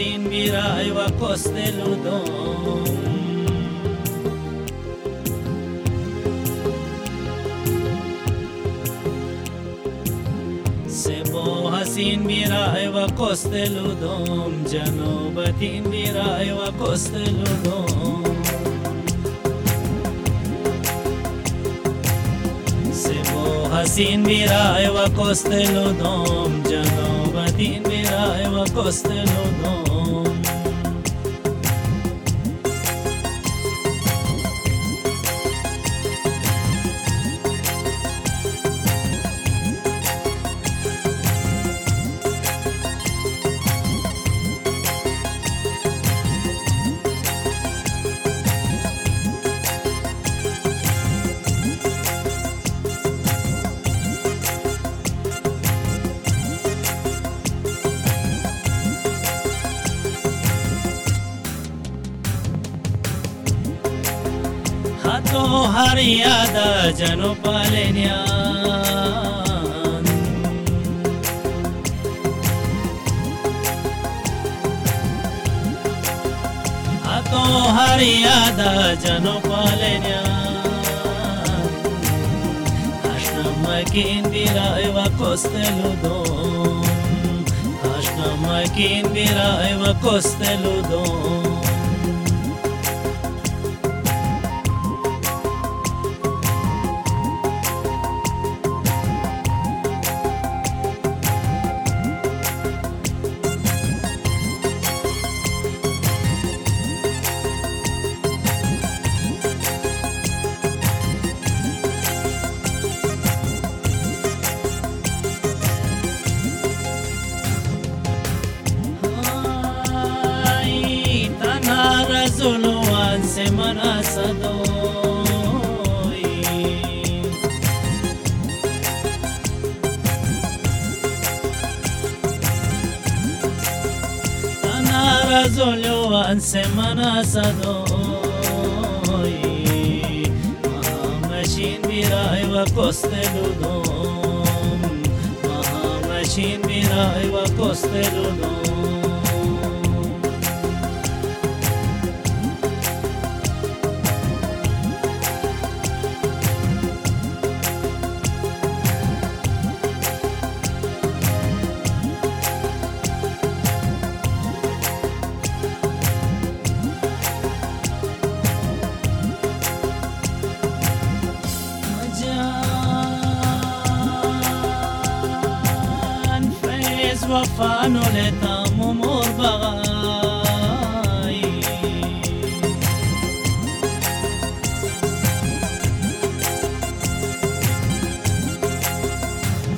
sin mirai va costelul Domn. sin miraiva costelul dom Genobatin miraiva costelul dom Sebo hasin miraiva costelul batin Genobatin miraiva coste ludom. হরিয়াদা যেন পালেন তো হরিয়াদা যেন পালেন Ashnakin birai va kosteludon Ashnakin birai va kosteludon tanara zuluan semana sadoy Tanara zuluan semana sadoy Mahamashin biray wa kosteludom Mahamashin biray wa kosteludom wafano letamo morbagay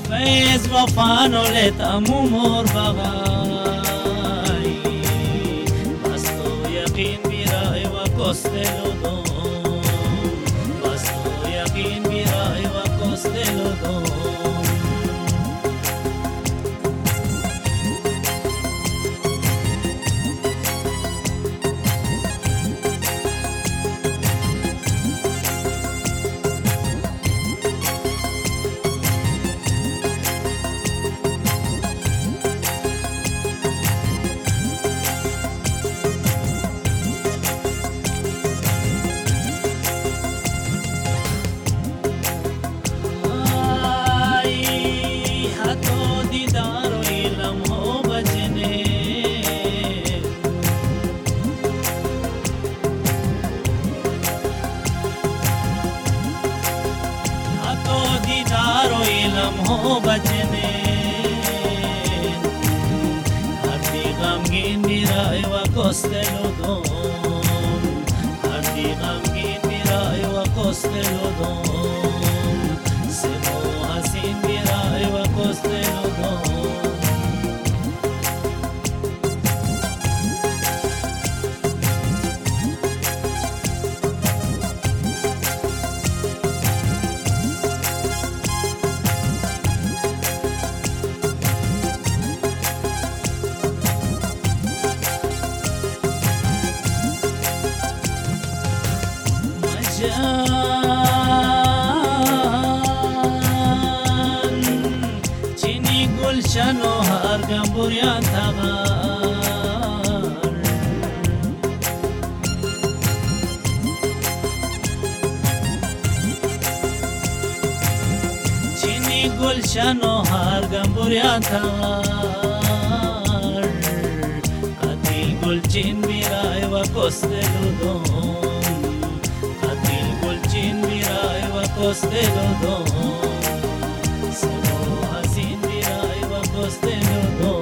fez wafano Basto yakin biray wa kostelodom Basto yakin biray wa kostelodom ewa kostelodon Harti gam gindira ewa گلشن چینی گلشن و هرگم بریان تغار چینی گلشن و هرگم بریان تغار قدی گلچین میرای و کسته دودون doste no se no hasin dirai va doste no